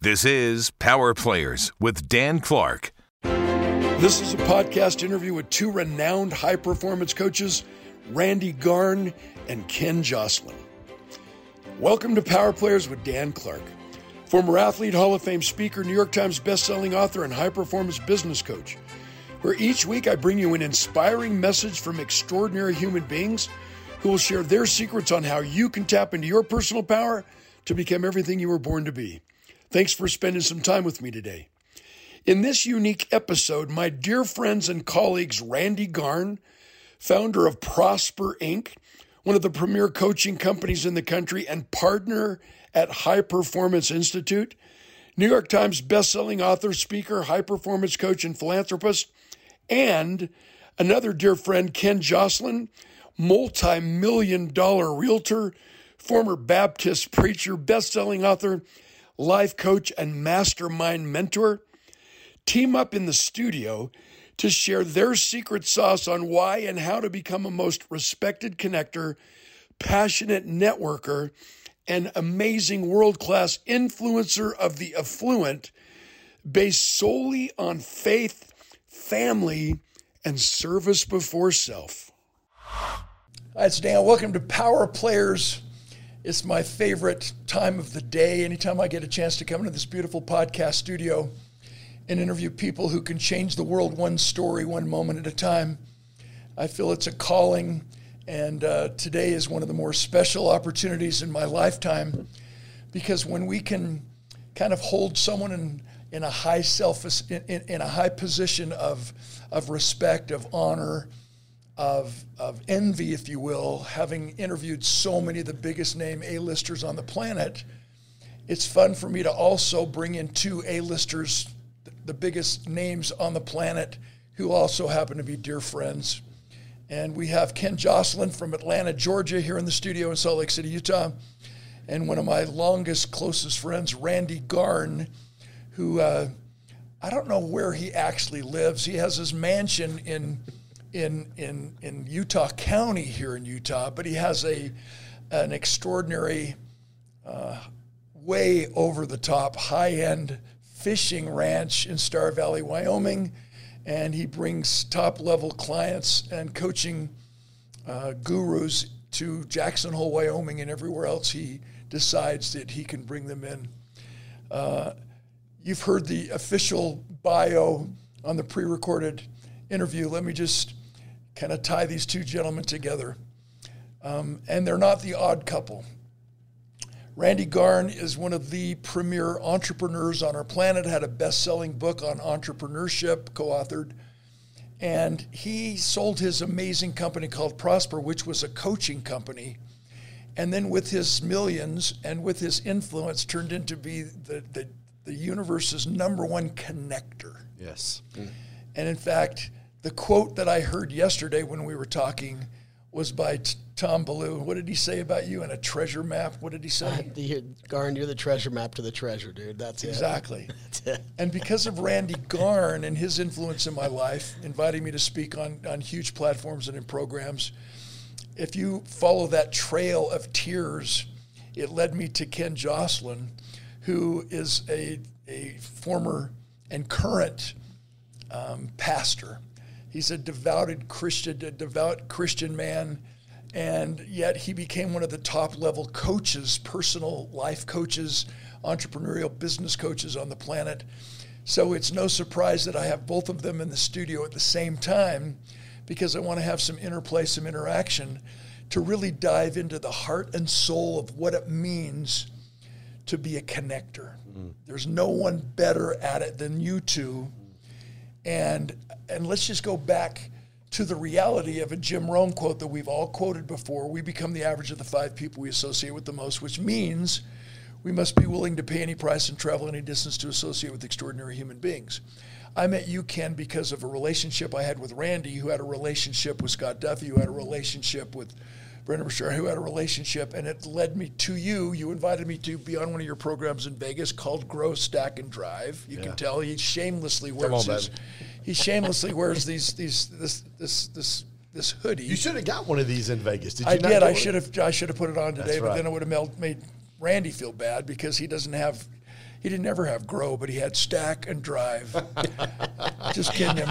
This is Power Players with Dan Clark. This is a podcast interview with two renowned high performance coaches, Randy Garn and Ken Joslin. Welcome to Power Players with Dan Clark, former athlete, Hall of Fame speaker, New York Times bestselling author, and high performance business coach, where each week I bring you an inspiring message from extraordinary human beings who will share their secrets on how you can tap into your personal power to become everything you were born to be. Thanks for spending some time with me today. In this unique episode, my dear friends and colleagues Randy Garn, founder of Prosper Inc., one of the premier coaching companies in the country and partner at High Performance Institute, New York Times bestselling author, speaker, high performance coach, and philanthropist, and another dear friend, Ken Joslin, multi million dollar realtor, former Baptist preacher, bestselling author, life coach, and mastermind mentor team up in the studio to share their secret sauce on why and how to become a most respected connector, passionate networker, and amazing world class influencer of the affluent based solely on faith, family, and service before self. It's Dan. Welcome to Power Players it's my favorite time of the day. Anytime I get a chance to come into this beautiful podcast studio and interview people who can change the world one story, one moment at a time, I feel it's a calling. And uh, today is one of the more special opportunities in my lifetime because when we can kind of hold someone in, in a high self in, in, in a high position of, of respect, of honor, of, of envy, if you will, having interviewed so many of the biggest name A-listers on the planet, it's fun for me to also bring in two A-listers, the biggest names on the planet, who also happen to be dear friends. And we have Ken Joslin from Atlanta, Georgia, here in the studio in Salt Lake City, Utah. And one of my longest, closest friends, Randy Garn, who uh, I don't know where he actually lives. He has his mansion in in in in Utah County here in Utah, but he has a an extraordinary, uh, way over the top, high end fishing ranch in Star Valley, Wyoming, and he brings top level clients and coaching uh, gurus to Jackson Hole, Wyoming, and everywhere else he decides that he can bring them in. Uh, you've heard the official bio on the pre recorded interview. Let me just kind of tie these two gentlemen together. Um, and they're not the odd couple. Randy Garn is one of the premier entrepreneurs on our planet, had a best selling book on entrepreneurship, co authored. And he sold his amazing company called Prosper, which was a coaching company. And then, with his millions and with his influence, turned into be the, the, the universe's number one connector. Yes. Mm. And in fact, the quote that I heard yesterday when we were talking was by T- Tom Bilyeu. What did he say about you in a treasure map? What did he say? Uh, the, Garn, you're the treasure map to the treasure, dude. That's exactly. it. That's it. And because of Randy Garn and his influence in my life, inviting me to speak on, on huge platforms and in programs, if you follow that trail of tears, it led me to Ken Joslin, who is a, a former and current um, pastor He's a devoted Christian, a devout Christian man, and yet he became one of the top level coaches, personal life coaches, entrepreneurial business coaches on the planet. So it's no surprise that I have both of them in the studio at the same time because I want to have some interplay, some interaction to really dive into the heart and soul of what it means to be a connector. Mm-hmm. There's no one better at it than you two. And and let's just go back to the reality of a Jim Rohn quote that we've all quoted before. We become the average of the five people we associate with the most, which means we must be willing to pay any price and travel any distance to associate with extraordinary human beings. I met you, Ken, because of a relationship I had with Randy, who had a relationship with Scott Duffy, who had a relationship with Brendon Burchard, who had a relationship, and it led me to you. You invited me to be on one of your programs in Vegas called Grow, Stack, and Drive. You yeah. can tell he shamelessly wears his, he shamelessly wears these these this this this this hoodie. You should have got one of these in Vegas. Did you? I did. I should have. I should have put it on today, but then it would have made Randy feel bad because he doesn't have He didn't ever have grow, but he had stack and drive. Just kidding him.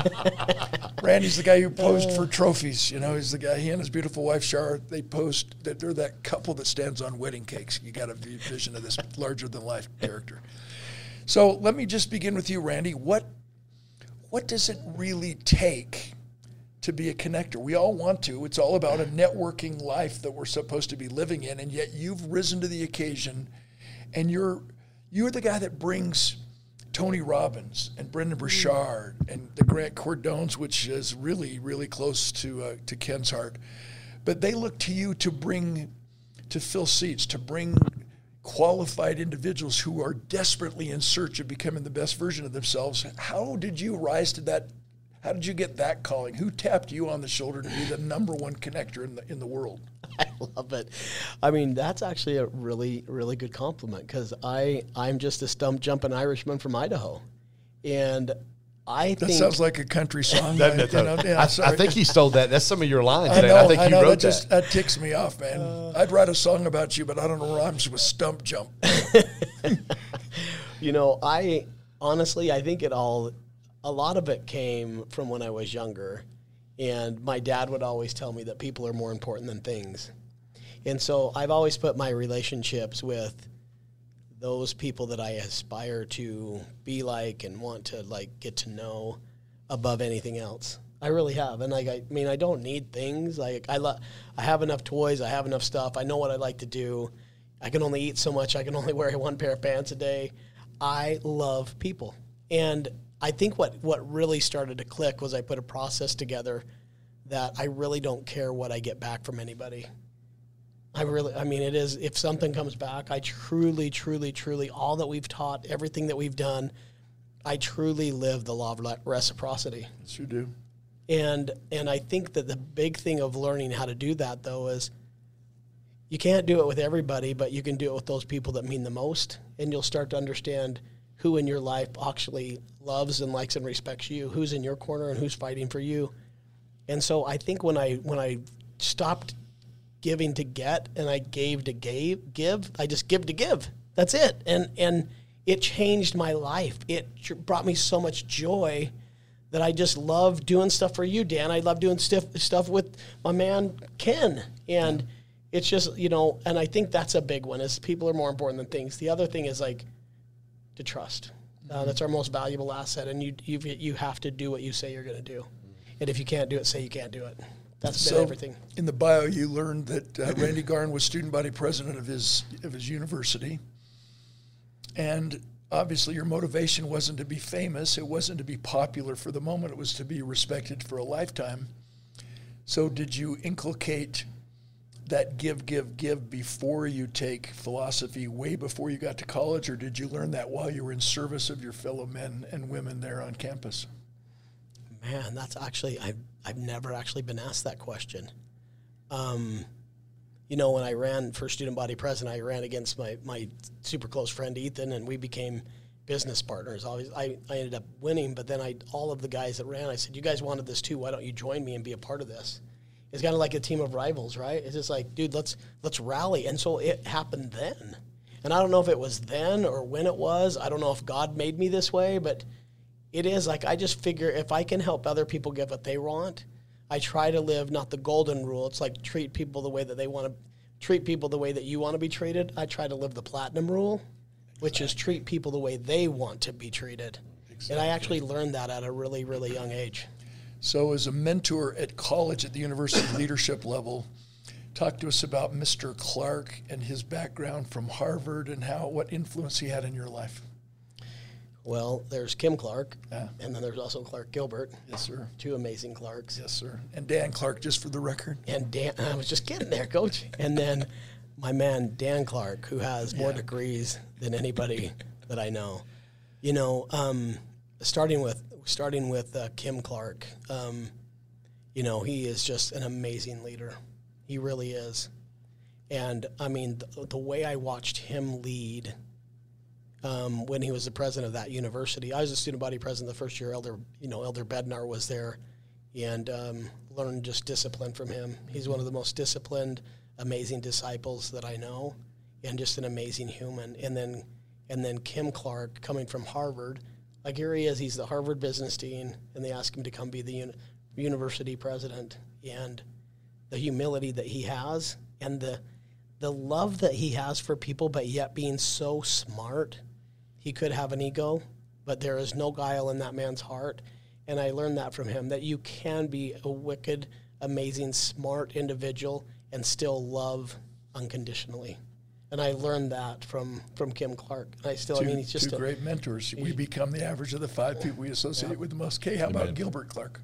Randy's the guy who posed for trophies. You know, he's the guy. He and his beautiful wife Shar, they post that they're that couple that stands on wedding cakes. You got a vision of this larger than life character. So let me just begin with you, Randy. What what does it really take to be a connector? We all want to. It's all about a networking life that we're supposed to be living in, and yet you've risen to the occasion, and you're you're the guy that brings Tony Robbins and Brendon Burchard and the Grant Cardones, which is really, really close to uh, to Ken's heart. But they look to you to bring, to fill seats, to bring qualified individuals who are desperately in search of becoming the best version of themselves. How did you rise to that? How did you get that calling? Who tapped you on the shoulder to be the number one connector in the in the world? I love it. I mean, that's actually a really, really good compliment because I, I'm just a stump jumping Irishman from Idaho, and I think That think sounds like a country song. That- I- that's you a- know, yeah, I, I think he stole that. That's some of your lines. I know, I think I you know. wrote That just that. that ticks me off, man. Uh. I'd write a song about you, but I don't know rhymes with stump jump. you know, I honestly, I think it all, a lot of it came from when I was younger. And my dad would always tell me that people are more important than things. And so I've always put my relationships with those people that I aspire to be like and want to like get to know above anything else. I really have. And like I mean I don't need things. Like I lo- I have enough toys, I have enough stuff. I know what I like to do. I can only eat so much. I can only wear one pair of pants a day. I love people. And I think what what really started to click was I put a process together that I really don't care what I get back from anybody. I really, I mean, it is, if something comes back, I truly, truly, truly, all that we've taught, everything that we've done, I truly live the law of reciprocity. Yes, you do. And, and I think that the big thing of learning how to do that though is you can't do it with everybody, but you can do it with those people that mean the most. And you'll start to understand who in your life actually loves and likes and respects you, who's in your corner and who's fighting for you. And so I think when I, when I stopped giving to get and I gave to gave, give. I just give to give. That's it. And and it changed my life. It brought me so much joy that I just love doing stuff for you, Dan. I love doing stuff stuff with my man Ken. And it's just, you know, and I think that's a big one is people are more important than things. The other thing is like to trust. Uh, that's our most valuable asset and you you you have to do what you say you're going to do. And if you can't do it, say you can't do it. That's been everything. In the bio, you learned that uh, Randy Garn was student body president of his of his university, and obviously your motivation wasn't to be famous. It wasn't to be popular for the moment. It was to be respected for a lifetime. So, did you inculcate that give, give, give before you take philosophy, way before you got to college, or did you learn that while you were in service of your fellow men and women there on campus? Man, that's actually I've I've never actually been asked that question. Um, you know, when I ran for student body president, I ran against my my super close friend Ethan, and we became business partners. Always, I, I ended up winning, but then I all of the guys that ran, I said, "You guys wanted this too. Why don't you join me and be a part of this?" It's kind of like a team of rivals, right? It's just like, dude, let's let's rally. And so it happened then, and I don't know if it was then or when it was. I don't know if God made me this way, but it is like I just figure if I can help other people get what they want, I try to live not the golden rule. It's like treat people the way that they want to treat people the way that you want to be treated. I try to live the platinum rule, which is treat people the way they want to be treated. And I actually learned that at a really, really young age. So, as a mentor at college at the university leadership level, talk to us about Mr. Clark and his background from Harvard and how what influence he had in your life. Well, there's Kim Clark, Yeah. and then there's also Clark Gilbert, Yes, sir. two amazing Clarks. Yes, sir. And Dan Clark, just for the record. and Dan, I was just getting there, coach. And then my man Dan Clark, who has more Yeah. degrees than anybody that I know. You know, um, starting with starting with uh, Kim Clark. Um, you know, he is just an amazing leader. He really is. And I mean, the, the way I watched him lead um, when he was the president of that university, I was a student body president the first year. Elder, you know, Elder Bednar was there, and um, learned just discipline from him. He's one of the most disciplined, amazing disciples that I know, and just an amazing human. And then and then Kim Clark coming from Harvard. Like here he is, he's the Harvard business dean, and they ask him to come be the uni- university president. And the humility that he has, and the the love that he has for people, but yet being so smart, he could have an ego, but there is no guile in that man's heart. And I learned that from him that you can be a wicked, amazing, smart individual and still love unconditionally. And I learned that from from Kim Clark. And I still, two, I mean, he's just two a, great mentors. We become the average of the five people we associate with the most. Kay, how about Gilbert Clark?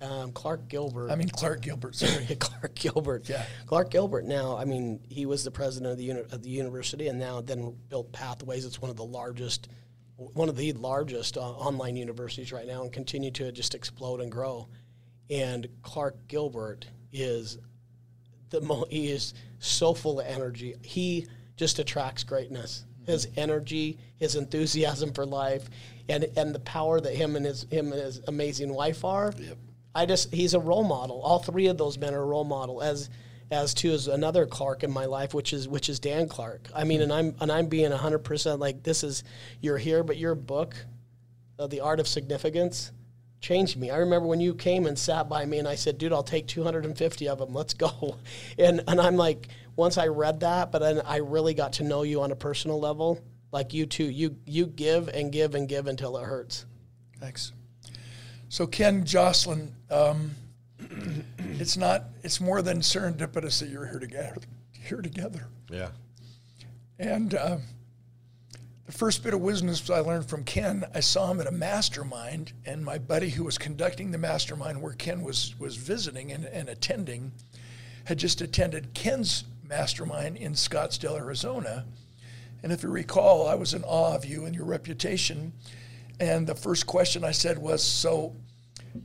um, Clark Gilbert. I mean Clark Gilbert. Sorry. Clark Gilbert. Yeah. Clark Gilbert. Now, I mean, he was the president of the uni- of the university, and now then built Pathways. It's one of the largest, one of the largest uh, online universities right now, and continue to just explode and grow. And Clark Gilbert is the mo- he is so full of energy. He just attracts greatness. His energy, his enthusiasm for life, and and the power that him and his him and his amazing wife are. Yep. I just he's a role model. All three of those men are a role model. As as to as another Clark in my life, which is which is Dan Clark. I mean, and I'm and I'm being hundred percent like this is you're here, but your book, uh, the art of significance, changed me. I remember when you came and sat by me, and I said, "Dude, I'll take 250 of them. Let's go." And and I'm like, once I read that, but then I really got to know you on a personal level. Like you too, you you give and give and give until it hurts. Thanks. So Ken Joslin, um, it's not. It's more than serendipitous that you're here together. Here together. Yeah. And uh, the first bit of wisdom I learned from Ken, I saw him at a mastermind, and my buddy who was conducting the mastermind where Ken was was visiting and, and attending, had just attended Ken's mastermind in Scottsdale, Arizona. And if you recall, I was in awe of you and your reputation. And the first question I said was, "So,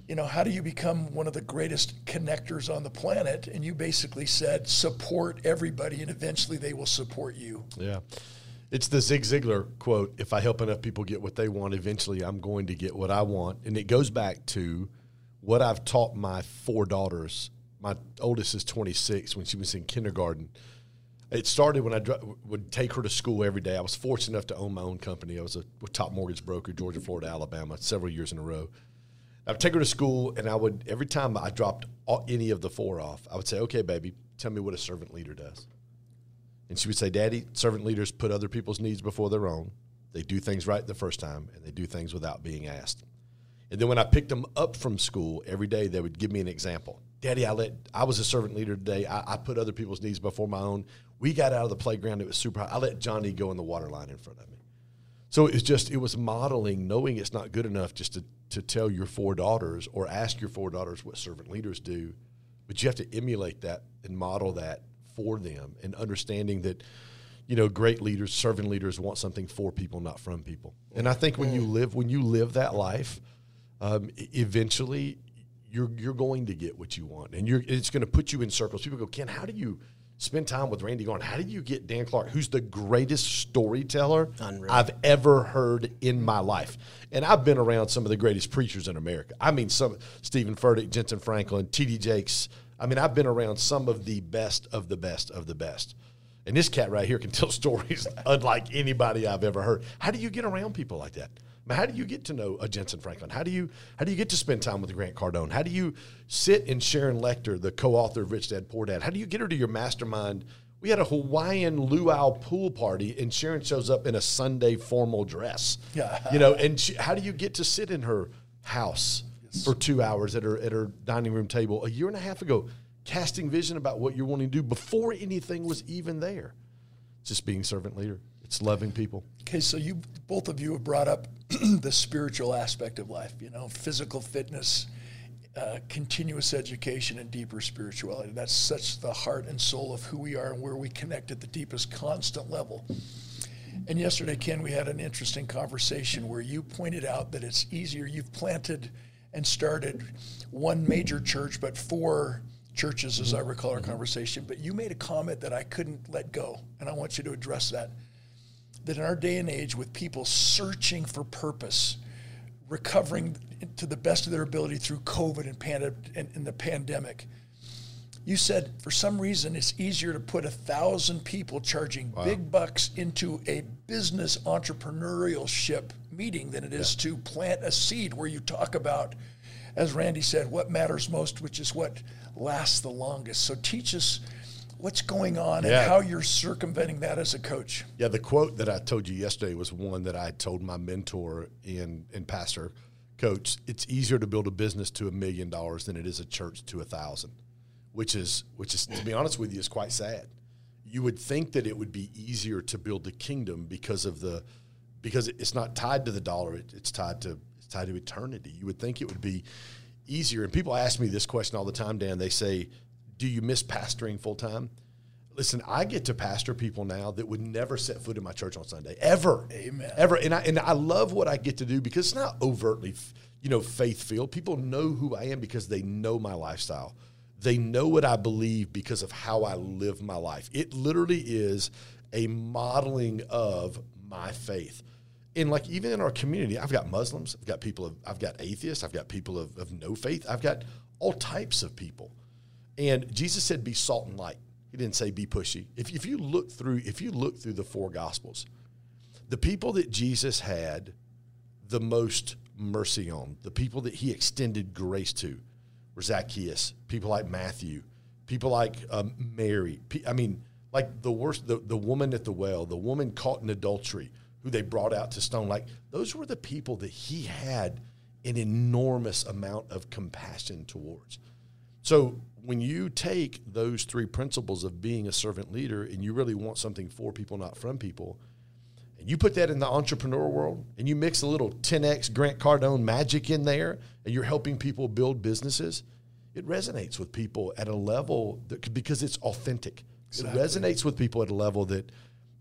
you know, how do you become one of the greatest connectors on the planet?" And you basically said, "Support everybody, and eventually they will support you." Yeah. It's the Zig Ziglar quote if I help enough people get what they want, eventually I'm going to get what I want. And it goes back to what I've taught my four daughters. My oldest is 26 when she was in kindergarten. It started when I would take her to school every day. I was fortunate enough to own my own company. I was a top mortgage broker, Georgia, Florida, Alabama, several years in a row. I would take her to school, and I would every time I dropped all, any of the four off, I would say, "Okay, baby, tell me what a servant leader does." And she would say, Daddy, servant leaders put other people's needs before their own. They do things right the first time, and they do things without being asked. And then when I picked them up from school every day, they would give me an example. Daddy, I let I was a servant leader today. I, I put other people's needs before my own. We got out of the playground. It was super hot. I let Johnny go in the water line in front of me. So it was just it was modeling, knowing it's not good enough just to to tell your four daughters or ask your four daughters what servant leaders do, but you have to emulate that and model that for them and understanding that you know great leaders servant leaders want something for people not from people. And i think when you live when you live that life um, eventually you're you're going to get what you want and you're it's going to put you in circles. People go ken how do you spend time with randy garn how do you get dan clark who's the greatest storyteller Unreal. i've ever heard in my life? And i've been around some of the greatest preachers in america. I mean some steven furtick jentezen franklin td jakes I mean, I've been around some of the best of the best of the best. And this cat right here can tell stories unlike anybody I've ever heard. How do you get around people like that? I mean, how do you get to know a Jentezen Franklin? How do you how do you get to spend time with Grant Cardone? How do you sit in Sharon Lechter, the co-author of Rich Dad Poor Dad? How do you get her to your mastermind? We had a Hawaiian luau pool party, and Sharon shows up in a Sunday formal dress. Yeah. you know. And she, how do you get to sit in her house for two hours at her at her dining room table a year and a half ago, casting vision about what you're wanting to do before anything was even there? It's just being servant leader. It's loving people. Okay, so you both of you have brought up the spiritual aspect of life. You know, physical fitness, uh, continuous education, and deeper spirituality. That's such the heart and soul of who we are and where we connect at the deepest, constant level. And yesterday, Ken, we had an interesting conversation where you pointed out that it's easier. You've planted and started one major church, but four churches, as I mm-hmm. recall our mm-hmm. conversation. But you made a comment that I couldn't let go, and I want you to address that. That in our day and age, with people searching for purpose, recovering to the best of their ability through COVID and, pand- and, and the pandemic, You said for some reason it's easier to put a thousand people charging big bucks into a business entrepreneurial ship meeting than it is to plant a seed where you talk about, as Randy said, what matters most, which is what lasts the longest. So teach us what's going on Yeah. and how you're circumventing that as a coach. Yeah, the quote that I told you yesterday was one that I told my mentor and and pastor, coach. It's easier to build a business to a million dollars than it is a church to a thousand, which is which is to be honest with you is quite sad. You would think that it would be easier to build the kingdom because of the because it's not tied to the dollar. It, it's tied to it's tied to eternity. You would think it would be easier. And people ask me this question all the time, Dan. They say, "Do you miss pastoring full time?" Listen, I get to pastor people now that would never set foot in my church on Sunday ever, Amen. ever. And I and I love what I get to do because it's not overtly, you know, faith filled. People know who I am because they know my lifestyle. They know what I believe because of how I live my life. It literally is a modeling of my faith. And like even in our community, I've got Muslims, I've got people of, I've got atheists, I've got people of, of no faith, I've got all types of people. And Jesus said, "Be salt and light." He didn't say be pushy. If, if you look through, if you look through the four gospels, the people that Jesus had the most mercy on, the people that he extended grace to, were Zacchaeus, people like Matthew, people like um, Mary. I mean, like the worst, the, the woman at the well, the woman caught in adultery, who they brought out to stone. Like those were the people that he had an enormous amount of compassion towards. So when you take those three principles of being a servant leader and you really want something for people, not from people, and you put that in the entrepreneur world and you mix a little 10x Grant Cardone magic in there and you're helping people build businesses, it resonates with people at a level that because it's authentic. It resonates with people at a level that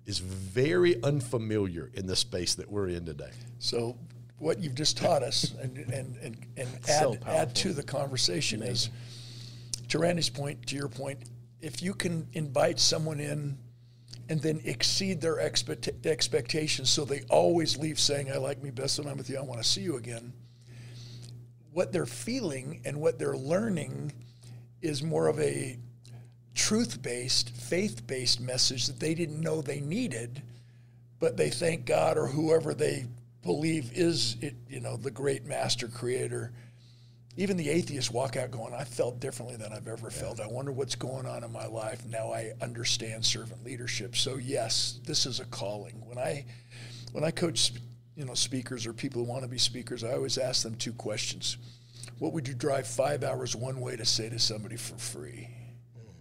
is very unfamiliar in the space that we're in today. So what you've just taught us and, and, and, and So add, add to the conversation is, to Randy's point, to your point, if you can invite someone in and then exceed their expect, expectations. So they always leave saying, I like me best when I'm with you, I want to see you again, what they're feeling and what they're learning is more of a truth based, faith based message that they didn't know they needed but they thank God or whoever they believe is it, you know, the great master creator. Even the atheists walk out going, I felt differently than I've ever felt. I wonder what's going on in my life. Now I understand servant leadership. So yes, this is a calling. When I when I coach you know speakers or people who want to be speakers, I always ask them two questions. What would you drive five hours one way to say to somebody for free? Mm.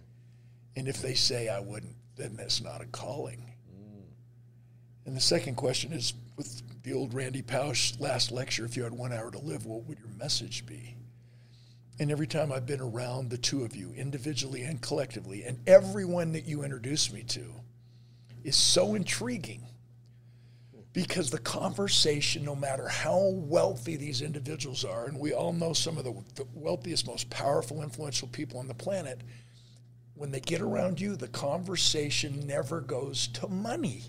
And if they say I wouldn't, then that's not a calling. Mm. And the second question is with the old Randy Pausch last lecture, if you had one hour to live, what would your message be? And every time I've been around the two of you, individually and collectively, and everyone that you introduce me to is so intriguing because the conversation, no matter how wealthy these individuals are, and we all know some of the, the wealthiest, most powerful, influential people on the planet, when they get around you, the conversation never goes to money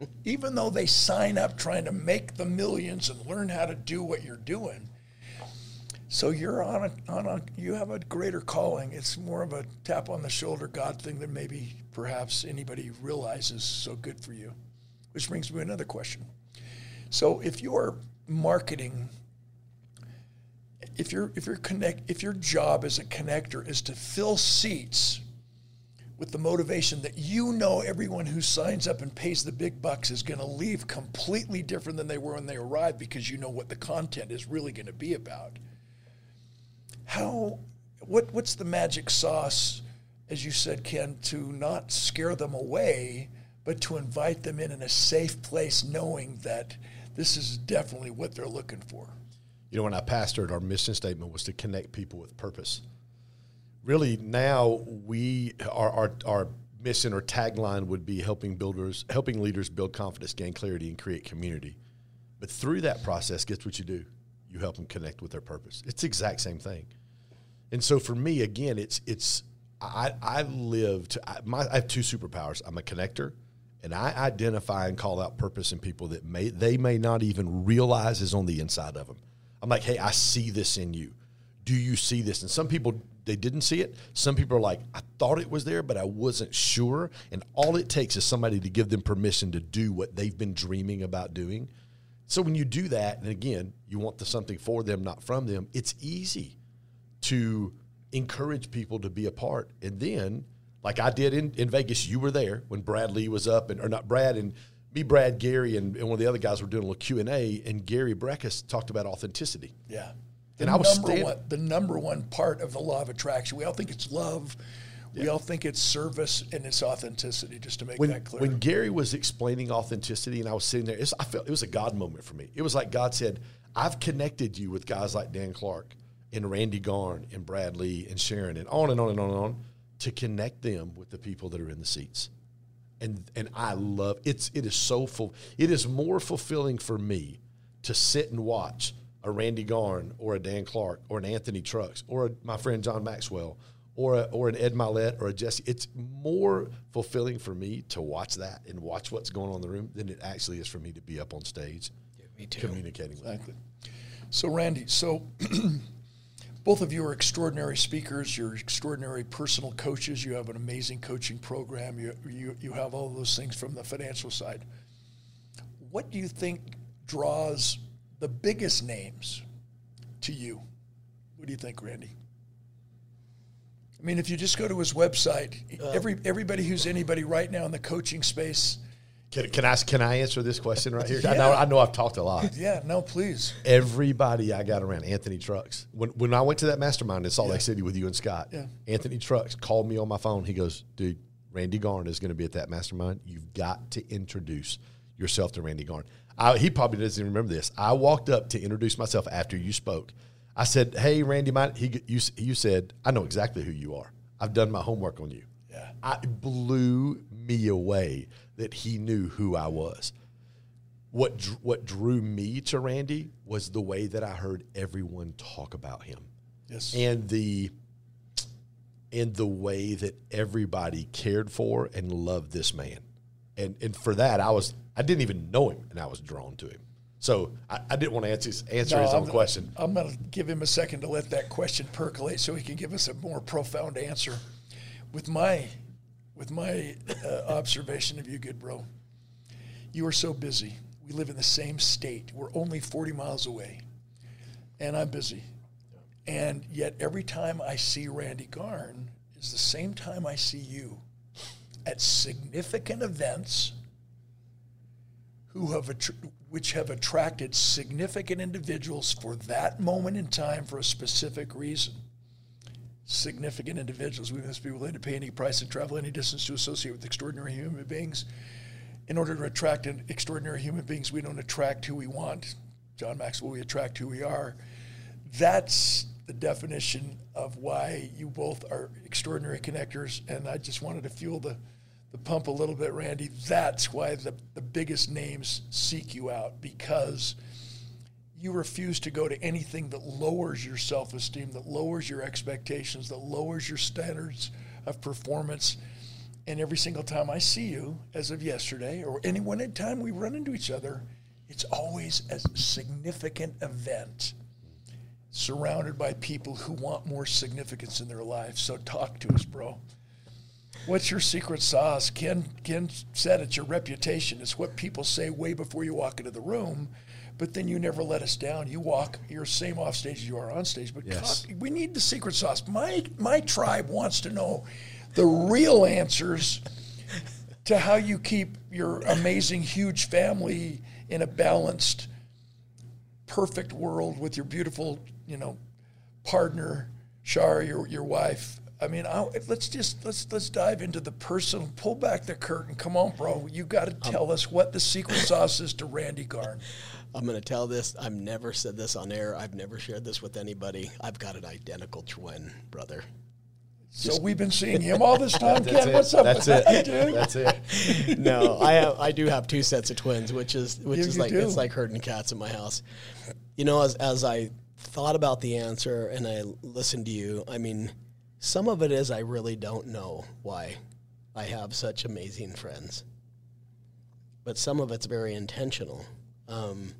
even though they sign up trying to make the millions and learn how to do what you're doing. So you're on a, on a you have a greater calling. It's more of a tap on the shoulder God thing than maybe perhaps anybody realizes. So good for you. Which brings me to another question. So if you're marketing if your if your connect if your job as a connector is to fill seats with the motivation that you know everyone who signs up and pays the big bucks is going to leave completely different than they were when they arrived because you know what the content is really going to be about. How what what's the magic sauce as you said Ken to not scare them away but to invite them in in a safe place knowing that this is definitely what they're looking for. You know, when I pastored, our mission statement was to connect people with purpose. Really, now we our our, our mission or tagline would be helping builders, helping leaders build confidence, gain clarity, and create community. But through that process, guess what you do? You help them connect with their purpose. It's the exact same thing. And so for me, again, it's it's I I live to I, my I have two superpowers. I'm a connector, and I identify and call out purpose in people that may they may not even realize is on the inside of them. I'm like, hey, I see this in you. Do you see this? And some people they didn't see it. Some people are like, I thought it was there, but I wasn't sure. And all it takes is somebody to give them permission to do what they've been dreaming about doing. So when you do that, and again, you want the something for them, not from them, it's easy to encourage people to be a part. And then, like I did in, in Vegas, you were there when Brad Lea was up, and or not Brad and me, Brad, Gary, and, and one of the other guys were doing a little Q and A, and Gary Brecka talked about authenticity. Yeah. And I was number one, the number one part of the law of attraction. We all think it's love. We all think it's service and it's authenticity. Just to make when, that clear. when Gary was explaining authenticity and I was sitting there, it's, I felt it was a God moment for me. It was like God said, I've connected you with guys like Dan Clark and Randy Garn and Brad Lea and Sharon and on and on and on and on to connect them with the people that are in the seats. And and I love it's it is so full it is more fulfilling for me to sit and watch a Randy Garn or a Dan Clark or an Anthony Trucks or a, my friend John Maxwell or a, or an Ed Mylett or a Jesse. It's more fulfilling for me to watch that and watch what's going on in the room than it actually is for me to be up on stage me too. communicating with. them. Exactly. So, Randy, so both of you are extraordinary speakers. You're extraordinary personal coaches. You have an amazing coaching program. You, you, you have all those things from the financial side. What do you think draws the biggest names to you? What do you think, Randy? I mean, if you just go to his website, uh, every everybody who's anybody right now in the coaching space, Can, can I can I answer this question right here? I know I know I've talked a lot. yeah, no, please. everybody I got around Anthony Trucks. When when I went to that mastermind in Salt Lake City with you and Scott, Yeah. Anthony Trucks called me on my phone. He goes, "Dude, Randy Garn is going to be at that mastermind. You've got to introduce yourself to Randy Garn." I, he probably doesn't even remember this. I walked up to introduce myself after you spoke. I said, "Hey, Randy, my, he you you said I know exactly who you are. I've done my homework on you." I it blew me away that he knew who I was what dr- what drew me to Randy was the way that I heard everyone talk about him, Yes. and the and the way that everybody cared for and loved this man, and and for that I was I didn't even know him and I was drawn to him. So I, I didn't want to answer his, answer No, his own I'm- question. I'm going to give him a second to let that question percolate, so he can give us a more profound answer. With my, with my uh, observation of you, good bro, you are so busy. We live in the same state. We're only 40 miles away, and I'm busy. And yet, every time I see Randy Garn is the same time I see you at significant events who have which have attracted significant individuals for that moment in time for a specific reason. Significant individuals. We must be willing to pay any price and travel any distance to associate with extraordinary human beings. In order to attract extraordinary human beings, we don't attract who we want. John Maxwell, we attract who we are. That's the definition of why you both are extraordinary connectors. And I just wanted to fuel the, the pump a little bit, Randy. That's why the, the biggest names seek you out because you refuse to go to anything that lowers your self esteem, that lowers your expectations, that lowers your standards of performance. And every single time I see you, as of yesterday, or any one time we run into each other, it's always a significant event surrounded by people who want more significance in their lives. So talk to us, bro. What's your secret sauce? Ken Ken said it's your reputation. It's what people say way before you walk into the room. But then you never let us down. You walk you're same off stage as you are on stage. But Yes. talk- we need the secret sauce. My my tribe wants to know the real answers to how you keep your amazing huge family in a balanced perfect world with your beautiful, you know, partner, Shar, your your wife. I mean, I, let's just let's let's dive into the personal. Pull back the curtain. Come on, bro. You got to um, tell us what the secret sauce is to Randy Garn. I'm going to tell this. I've never said this on air. I've never shared this with anybody. I've got an identical twin brother. So we've been seeing him all this time. That's Ken, it. what's up That's with it. that, dude? That's it. no, I have. I do have two sets of twins, which is which You- is you like do. it's like herding cats in my house. You know, as as I thought about the answer and I listened to you, I mean, some of it is I really don't know why I have such amazing friends, but some of it's very intentional. Um,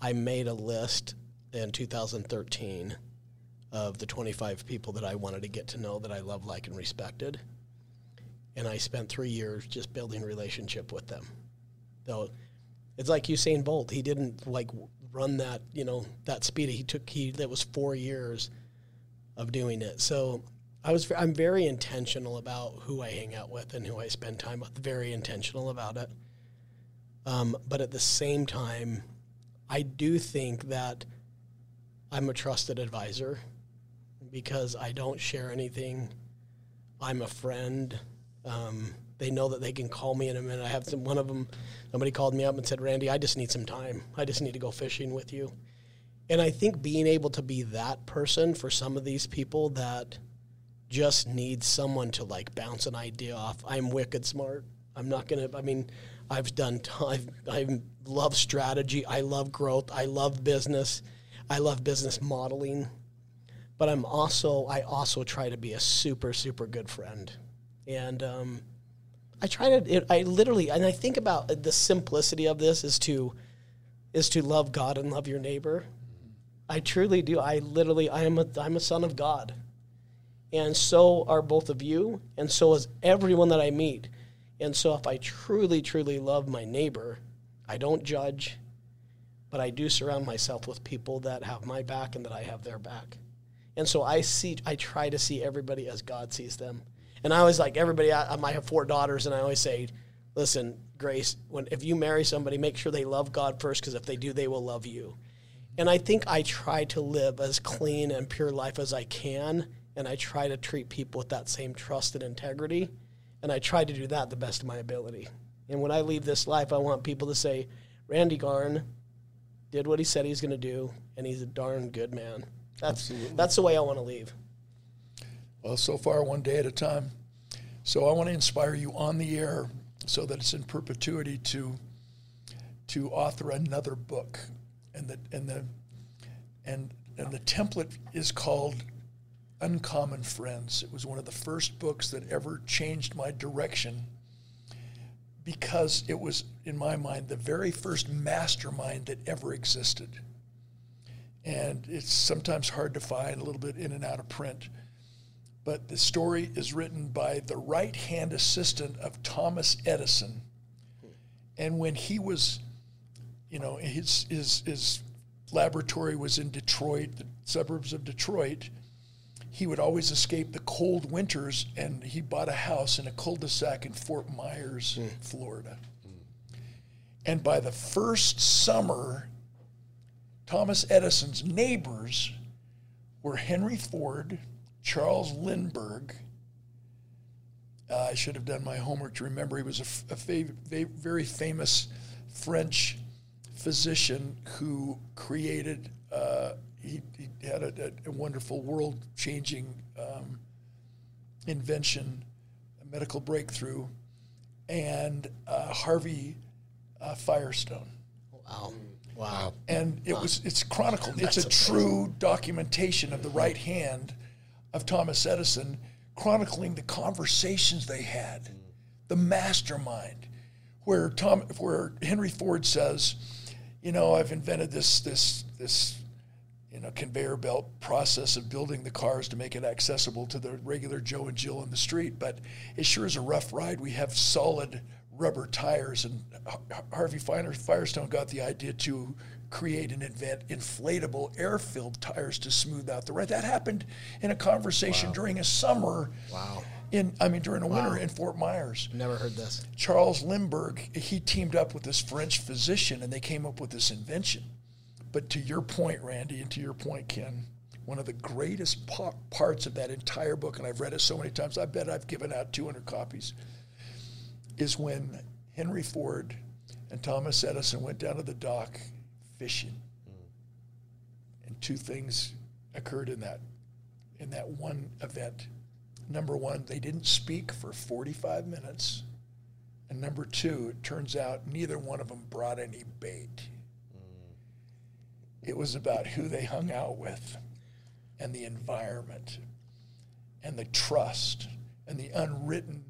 I made a list in 2013 of the 25 people that I wanted to get to know that I love, like, and respected. And I spent three years just building relationship with them. Though it's like Usain Bolt. He didn't like run that, you know, that speed. He took he that was four years of doing it. So I was I'm very intentional about who I hang out with and who I spend time with. Very intentional about it. Um, but at the same time, I do think that I'm a trusted advisor because I don't share anything. I'm a friend. Um, they know that they can call me in a minute. I have some, one of them, somebody called me up and said, Randy, I just need some time. I just need to go fishing with you. And I think being able to be that person for some of these people that just need someone to like bounce an idea off. I'm wicked smart. I'm not to, I mean, I've done, I've, I love strategy. I love growth. I love business. I love business modeling. But I'm also, I also try to be a super, super good friend and um, I try to. It, I literally, and I think about the simplicity of this is to is to love God and love your neighbor. I truly do. I literally, I am a, I'm a son of God, and so are both of you, and so is everyone that I meet. And so, if I truly, truly love my neighbor, I don't judge, but I do surround myself with people that have my back and that I have their back. And so I see, I try to see everybody as God sees them. And I always like everybody. I, I have four daughters, and I always say, listen, Grace, when if you marry somebody, make sure they love God first, because if they do, they will love you. And I think I try to live as clean and pure life as I can, and I try to treat people with that same trust and integrity, and I try to do that the best of my ability. And when I leave this life, I want people to say, Randy Garn did what he said he's going to do, and he's a darn good man. That's Absolutely. that's the way I want to leave. Well, so far, one day at a time. So I want to inspire you on the air so that it's in perpetuity to to author another book. And the and the and and the template is called Uncommon Friends. It was one of the first books that ever changed my direction because it was, in my mind, the very first mastermind that ever existed. And it's sometimes hard to find, a little bit in and out of print but the story is written by the right hand assistant of Thomas Edison. And when he was, you know, his, his, his laboratory was in Detroit, the suburbs of Detroit, he would always escape the cold winters and he bought a house in a cul de sac in Fort Myers, mm. Florida. Mm. And by the first summer, Thomas Edison's neighbors were Henry Ford Charles Lindbergh. Uh, I should have done my homework to remember he was a, a fav- very famous French physician who created, uh, he, he, had a, a wonderful world changing um, invention, a medical breakthrough, and uh, Harvey uh, Firestone. Wow. Wow. And it wow. was it's chronicled. it's a true documentation of the right hand of Thomas Edison chronicling the conversations they had, the mastermind, where Tom, where Henry Ford says, you know, I've invented this this this you know conveyor belt process of building the cars to make it accessible to the regular Joe and Jill in the street, but it sure is a rough ride. We have solid rubber tires, and Harvey Firestone got the idea to create and invent inflatable air-filled tires to smooth out the ride. That happened in a conversation wow. during a summer. Wow. In I mean during a wow. winter in Fort Myers. Never heard this. Charles Lindbergh, he teamed up with this French physician and they came up with this invention. But to your point, Randy, and to your point, Ken, one of the greatest pa- parts of that entire book, and I've read it so many times, I bet I've given out 200 copies, is when Henry Ford and Thomas Edison went down to the dock fishing. Mm. And two things occurred in that in that one event. Number one, they didn't speak for 45 minutes. And number two, it turns out neither one of them brought any bait. It was about who they hung out with and the environment and the trust and the unwritten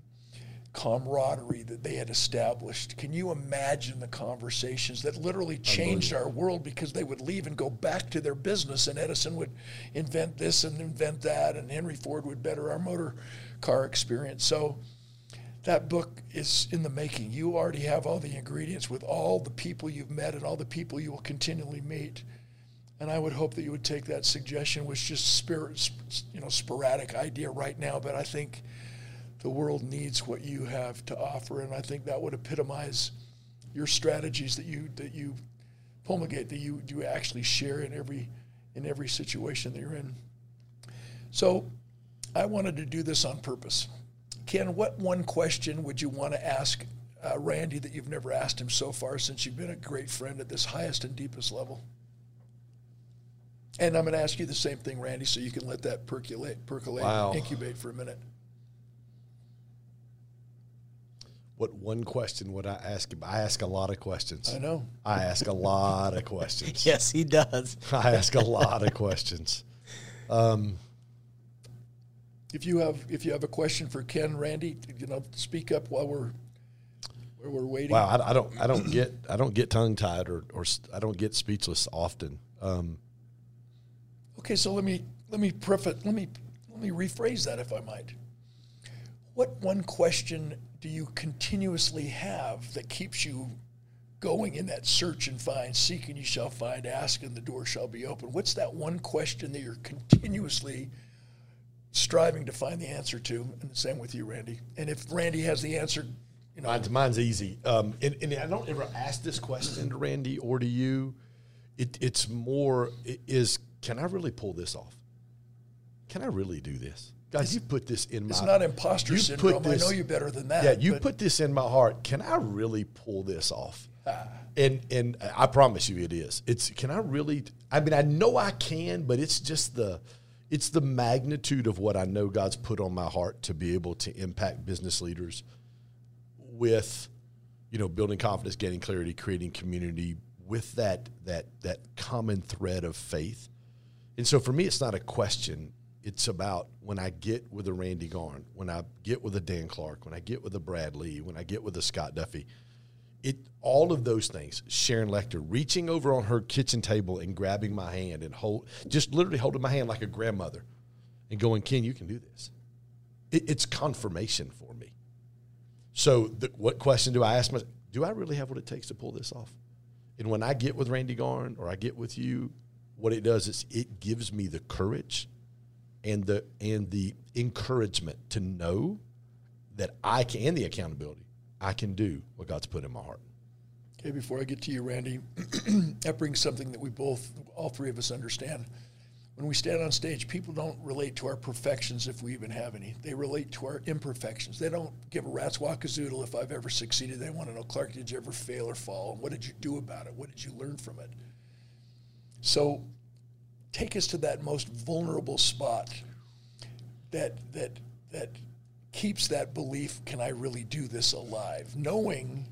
camaraderie that they had established. Can you imagine the conversations that literally changed our world because they would leave and go back to their business and Edison would invent this and invent that and Henry Ford would better our motor car experience. So that book is in the making. You already have all the ingredients with all the people you've met and all the people you will continually meet. And I would hope that you would take that suggestion, which is just spirit, you know, sporadic idea right now, but I think the world needs what you have to offer, and I think that would epitomize your strategies that you that you promulgate, that you you actually share in every in every situation that you're in. So, I wanted to do this on purpose. Ken, what one question would you want to ask uh, Randy that you've never asked him so far since you've been a great friend at this highest and deepest level? And I'm going to ask you the same thing, Randy, so you can let that percolate, percolate, Wow. incubate for a minute. What one question would I ask him? I ask a lot of questions. I know. I ask a lot of questions. Yes, he does. I ask a lot of questions. If you have if you have a question for Ken, Randy, you know, speak up while we're while we're waiting. Wow, I, I don't, I don't get, I don't get tongue tied or, or s- I don't get speechless often. Um, Okay, so let me let me preface let me let me rephrase that if I might. What one question do you continuously have that keeps you going in that search and find, seek and you shall find, ask and the door shall be open? What's that one question that you're continuously striving to find the answer to? And the same with you, Randy. And if Randy has the answer, you know, Mine's, mine's easy. Um, and, and I don't ever ask this question to Randy or to you. It, it's more i- is can I really pull this off? Can I really do this, guys? You put this in my it's not imposter syndrome. this- I know you better than that. Yeah, you put this in my heart. Can I really pull this off? Ah. And and I promise you, it is. It's can I really? I mean, I know I can, but it's just the it's the magnitude of what I know God's put on my heart to be able to impact business leaders with, you know, building confidence, gaining clarity, creating community with that that that common thread of faith. And so for me, it's not a question. It's about when I get with a Randy Garn, when I get with a Dan Clark, when I get with a Brad Lea, when I get with a Scott Duffy, it all of those things. Sharon Lechter reaching over on her kitchen table and grabbing my hand and hold, just literally holding my hand like a grandmother, and going, "Ken, you can do this." It, it's confirmation for me. So, the, what question do I ask myself? Do I really have what it takes to pull this off? And when I get with Randy Garn or I get with you, what it does is it gives me the courage and the and the encouragement to know that I can and the accountability I can do what God's put in my heart. Okay, before I get to you, Randy, that brings something that we both, all three of us understand. When we stand on stage, people don't relate to our perfections if we even have any. They relate to our imperfections. They don't give a rat's wackazoodle if I've ever succeeded. They want to know, Clark, did you ever fail or fall? And what did you do about it? What did you learn from it? So take us to that most vulnerable spot that that that keeps that belief can I really do this alive? Knowing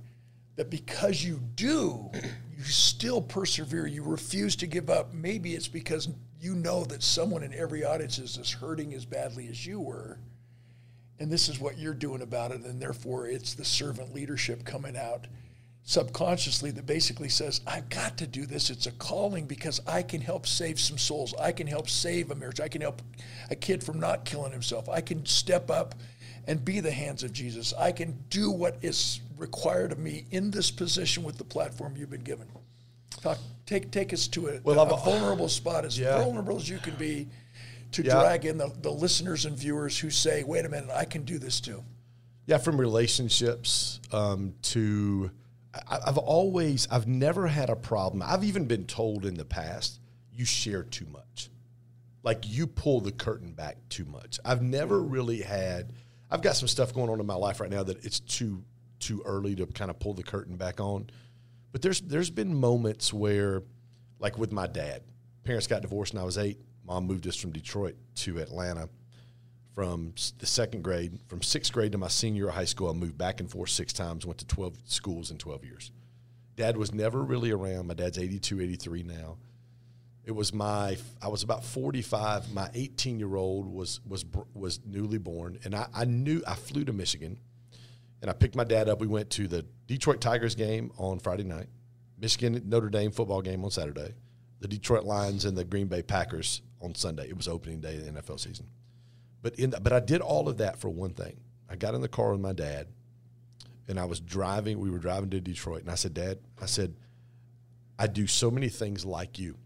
that because you do you still persevere you refuse to give up. Maybe it's because you know that someone in every audience is as hurting as badly as you were and this is what you're doing about it and therefore it's the servant leadership coming out subconsciously that basically says i've got to do this. It's a calling because i can help save some souls. I can help save a marriage. I can help a kid from not killing himself. I can step up and be the hands of jesus. I can do what is required of me in this position with the platform you've been given. Talk, take take us to a, Well, a I've- vulnerable spot as Yeah. vulnerable as you can be to Yeah. drag in the, the listeners and viewers who say wait a minute i can do this too. Yeah, from relationships um, to I've always I've never had a problem. I've even been told in the past you share too much, like you pull the curtain back too much. I've never mm. really had. I've got some stuff going on in my life right now that it's too too early to kind of pull the curtain back on. But there's there's been moments where, like with my dad, parents got divorced when I was eight. Mom moved us from Detroit to Atlanta from the second grade, from sixth grade to my senior year of high school, I moved back and forth six times, went to 12 schools in 12 years. Dad was never really around. My dad's 82, 83 now. It was my, I was about 45. My 18 year old was, was, was newly born. And I, I knew, I flew to Michigan And I picked my dad up. We went to the Detroit Tigers game on Friday night, Michigan Notre Dame football game on Saturday, the Detroit Lions and the Green Bay Packers on Sunday. It was opening day of the NFL season. But in the, but I did all of that for one thing. I got in the car with my dad, and I was driving. We were driving to Detroit, and I said, "Dad," I said, "I do so many things like you."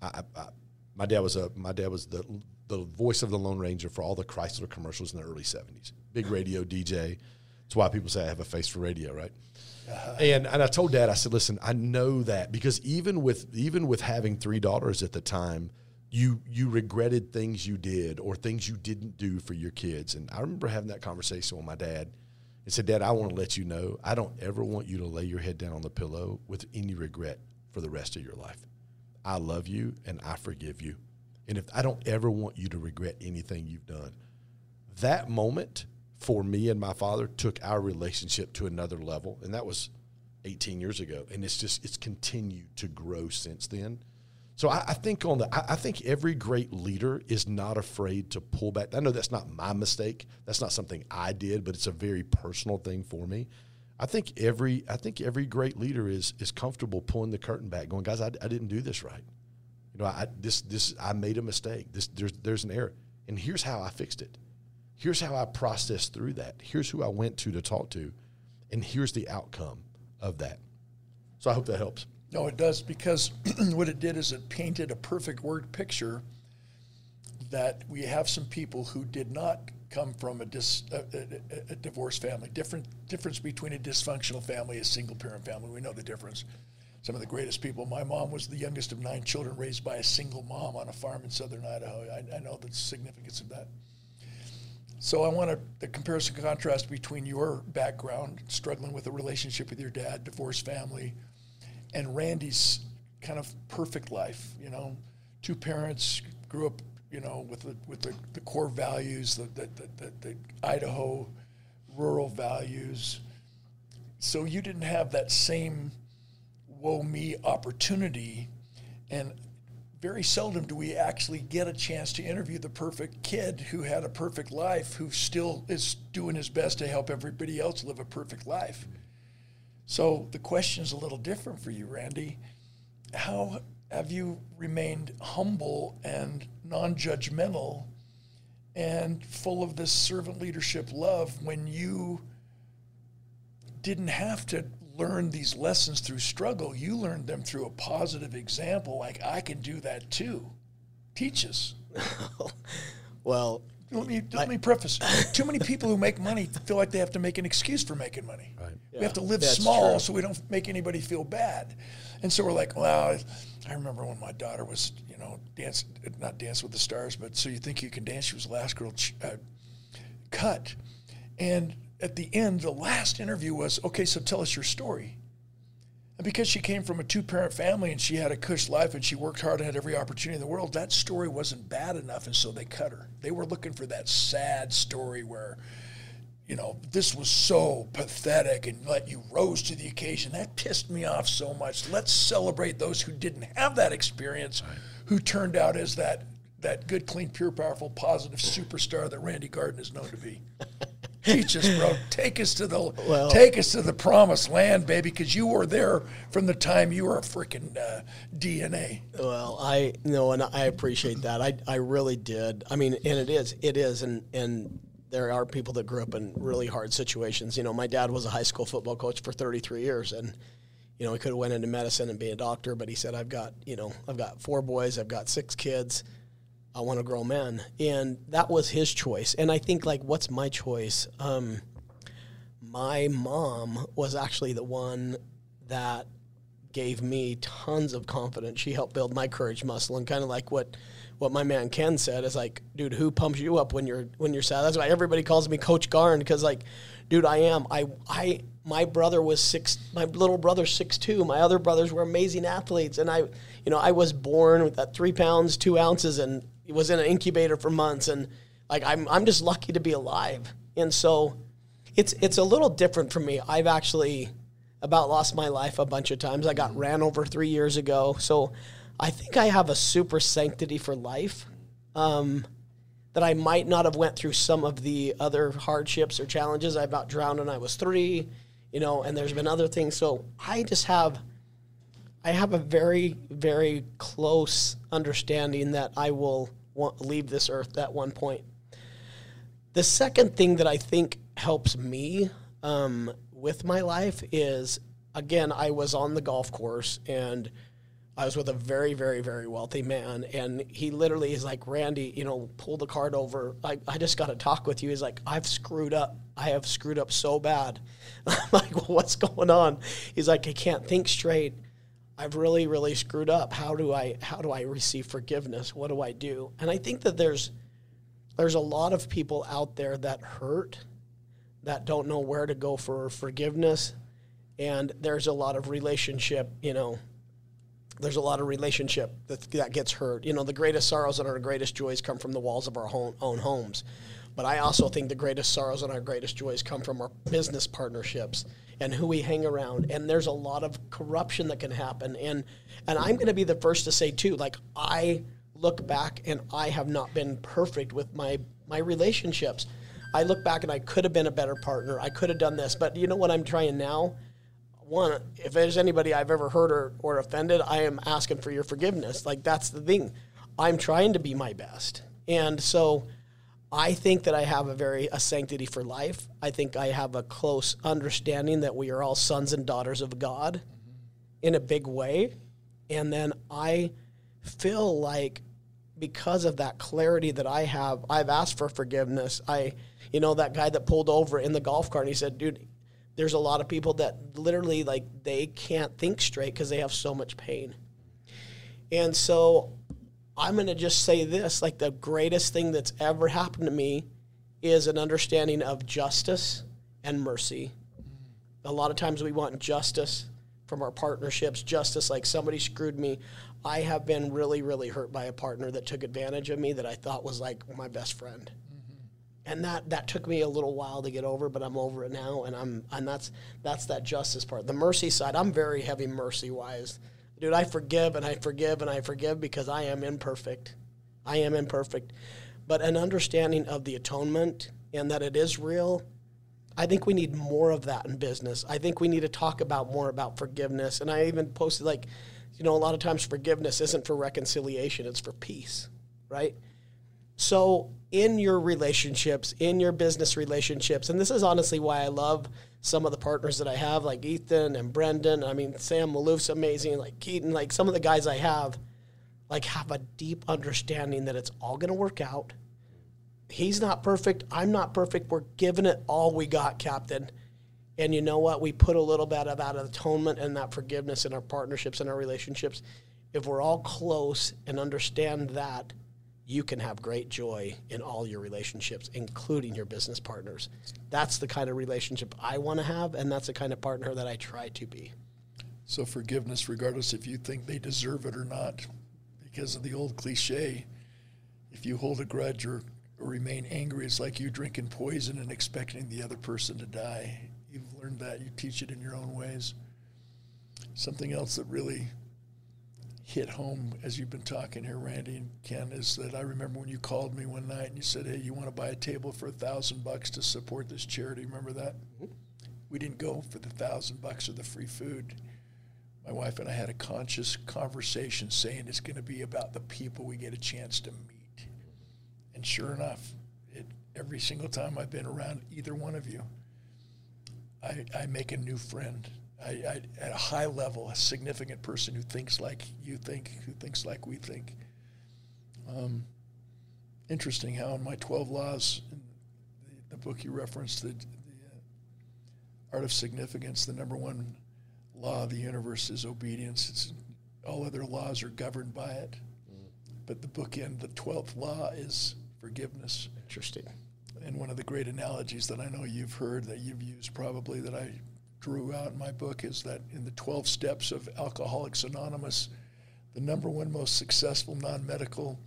I, I, my dad was a my dad was the the voice of the Lone Ranger for all the Chrysler commercials in the early '70s. Big radio DJ. That's why people say I have a face for radio, right? Uh-huh. And and I told Dad, I said, listen, I know that because even with even with having three daughters at the time, you you regretted things you did or things you didn't do for your kids. And I remember having that conversation with my dad and said, Dad, I want to let you know I don't ever want you to lay your head down on the pillow with any regret for the rest of your life. I love you and I forgive you. And if I don't ever want you to regret anything you've done, that moment for me and my father took our relationship to another level. And that was 18 years ago. And it's just, it's continued to grow since then. So I, I think on the, I, I, think every great leader is not afraid to pull back. I know that's not my mistake. That's not something I did, but it's a very personal thing for me. I think every I think every great leader is is comfortable pulling the curtain back, going, guys, I, I didn't do this right. You know, I this this I made a mistake. This there's there's an error, and here's how I fixed it. Here's how I processed through that. Here's who I went to to talk to, and here's the outcome of that. So I hope that helps. No, it does because what it did is it painted a perfect word picture that we have some people who did not come from a, dis, a, a, a divorced family. Different difference between a dysfunctional family, a single parent family. We know the difference. Some of the greatest people. My mom was the youngest of nine children, raised by a single mom on a farm in southern Idaho. I, I know the significance of that. So I want to, the comparison contrast between your background, struggling with a relationship with your dad, divorced family, and Randy's kind of perfect life. You know, two parents grew up you know, with the with the, the core values, the the, the, the Idaho rural values. So you didn't have that same woe me opportunity, and very seldom do we actually get a chance to interview the perfect kid who had a perfect life, who still is doing his best to help everybody else live a perfect life. So the question is a little different for you, Randy. How have you remained humble and non judgmental and full of this servant leadership love when you didn't have to learn these lessons through struggle? You learned them through a positive example, like, I can do that too. Teach us. well, let me let I, me preface. Too many people who make money feel like they have to make an excuse for making money. Right. Yeah, we have to live small true. so we don't make anybody feel bad. And so we're like, well, I remember when my daughter was, you know, dance not dance with the stars, but so you think you can dance. She was the last girl uh, cut, and at the end, the last interview was, okay, so tell us your story. And because she came from a two parent family and she had a cush life and she worked hard and had every opportunity in the world, that story wasn't bad enough. And so they cut her. They were looking for that sad story where, you know, this was so pathetic and let you rose to the occasion. That pissed me off so much. Let's celebrate those who didn't have that experience, right. who turned out as that that good, clean, pure, powerful, positive superstar that Randy Garn is known to be. Teach us, bro. Take us to the well, take us to the promised land, baby, because you were there from the time you were a freaking uh, DNA. Well, I know, and I appreciate that. I I really did. I mean, and it is, it is, and and there are people that grew up in really hard situations. You know, my dad was a high school football coach for 33 years, and you know, he could have went into medicine and be a doctor, but he said, "I've got, you know, I've got four boys, I've got six kids." I want to grow men. And that was his choice. And I think, like, what's my choice? Um, my mom was actually the one that gave me tons of confidence. She helped build my courage muscle and kind of like what what my man Ken said is like, dude, who pumps you up when you're when you're sad? That's why everybody calls me Coach Garn because like, dude, I am. I I my brother was six. My little brother's six two. My other brothers were amazing athletes, and I, you know, I was born with that three pounds two ounces, and was in an incubator for months, and like I'm I'm just lucky to be alive. And so, it's it's a little different for me. I've actually about lost my life a bunch of times. I got ran over three years ago, so I think I have a super sanctity for life. Um, that I might not have went through some of the other hardships or challenges. I about drowned when I was three, you know, and there's been other things. So I just have, I have a very, very close understanding that I will leave this earth at one point. The second thing that I think helps me um, with my life is, again, I was on the golf course and I was with a very, very, very wealthy man, and he literally is like, Randy, you know, pull the card over. I, I just got to talk with you. He's like, I've screwed up. I have screwed up so bad. I'm like, well, what's going on? He's like, I can't think straight. I've really, really screwed up. How do I, how do I receive forgiveness? What do I do? And I think that there's, there's a lot of people out there that hurt, that don't know where to go for forgiveness, and there's a lot of relationship, you know, there's a lot of relationship that, that gets hurt. You know, the greatest sorrows and our greatest joys come from the walls of our home, own homes. But I also think the greatest sorrows and our greatest joys come from our business partnerships and who we hang around. And there's a lot of corruption that can happen. And and I'm going to be the first to say too, like I look back and I have not been perfect with my my relationships. I look back and I could have been a better partner. I could have done this. But you know what I'm trying now? one, if there's anybody I've ever hurt or, or offended, I am asking for your forgiveness. Like that's the thing. I'm trying to be my best. And so I think that I have a very a sanctity for life. I think I have a close understanding that we are all sons and daughters of God in a big way. And then I feel like because of that clarity that I have, I've asked for forgiveness. I, you know, that guy that pulled over in the golf cart, and he said, dude, there's a lot of people that literally like they can't think straight because they have so much pain. And so I'm going to just say this like the greatest thing that's ever happened to me is an understanding of justice and mercy. A lot of times we want justice from our partnerships, justice like somebody screwed me. I have been really, really hurt by a partner that took advantage of me that I thought was like my best friend mm-hmm. and that that took me a little while to get over, but I'm over it now, and I'm and that's that's that justice part. The mercy side, I'm very heavy mercy wise, dude. I forgive and I forgive and I forgive because I am imperfect. I am imperfect, but an understanding of the atonement and that it is real. I think we need more of that in business. I think we need to talk about more about forgiveness. And I even posted like, you know, a lot of times forgiveness isn't for reconciliation; it's for peace, right? So, in your relationships, in your business relationships, and this is honestly why I love some of the partners that I have, like Ethan and Brendan. I mean, Sam Maloof's amazing, like Keaton, like some of the guys I have, like have a deep understanding that it's all going to work out. He's not perfect. I'm not perfect. We're giving it all we got, Captain. And you know what? We put a little bit of that atonement and that forgiveness in our partnerships and our relationships. If we're all close and understand that, you can have great joy in all your relationships, including your business partners. That's the kind of relationship I want to have, and that's the kind of partner that I try to be. So, forgiveness, regardless if you think they deserve it or not, because of the old cliche if you hold a grudge or, or remain angry, it's like you drinking poison and expecting the other person to die. You've learned that, you teach it in your own ways. Something else that really hit home as you've been talking here, Randy and Ken, is that I remember when you called me one night and you said, "Hey, you want to buy a table for a thousand bucks to support this charity?" Remember that? Mm-hmm. We didn't go for the thousand bucks or the free food. My wife and I had a conscious conversation saying it's going to be about the people we get a chance to meet. And sure enough, it, every single time I've been around either one of you, I, I make a new friend I, I, at a high level, a significant person who thinks like you think, who thinks like we think. Um, interesting how in my 12 laws, in the, the book you referenced, the, the uh, art of significance, the number one law of the universe is obedience. It's, all other laws are governed by it. Mm. But the bookend, the 12th law is forgiveness. Interesting. And one of the great analogies that I know you've heard that you've used probably that I drew out in my book is that in the 12 steps of Alcoholics Anonymous, the number one most successful non medical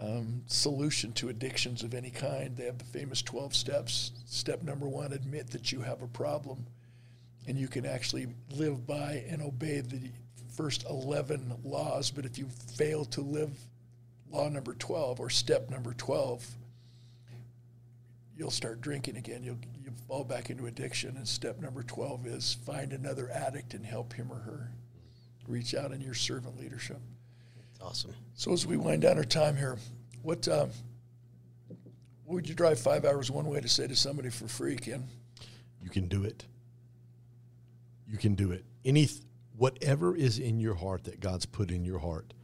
um, solution to addictions of any kind, they have the famous 12 steps. Step number one admit that you have a problem. And you can actually live by and obey the first 11 laws, but if you fail to live law number 12 or step number 12, you'll start drinking again. You'll, you fall back into addiction. And step number 12 is find another addict and help him or her. Reach out in your servant leadership. Awesome. So as we wind down our time here, what, uh, what would you drive five hours one way to say to somebody for free, Ken? You can do it. You can do it. Any whatever is in your heart that God's put in your heart,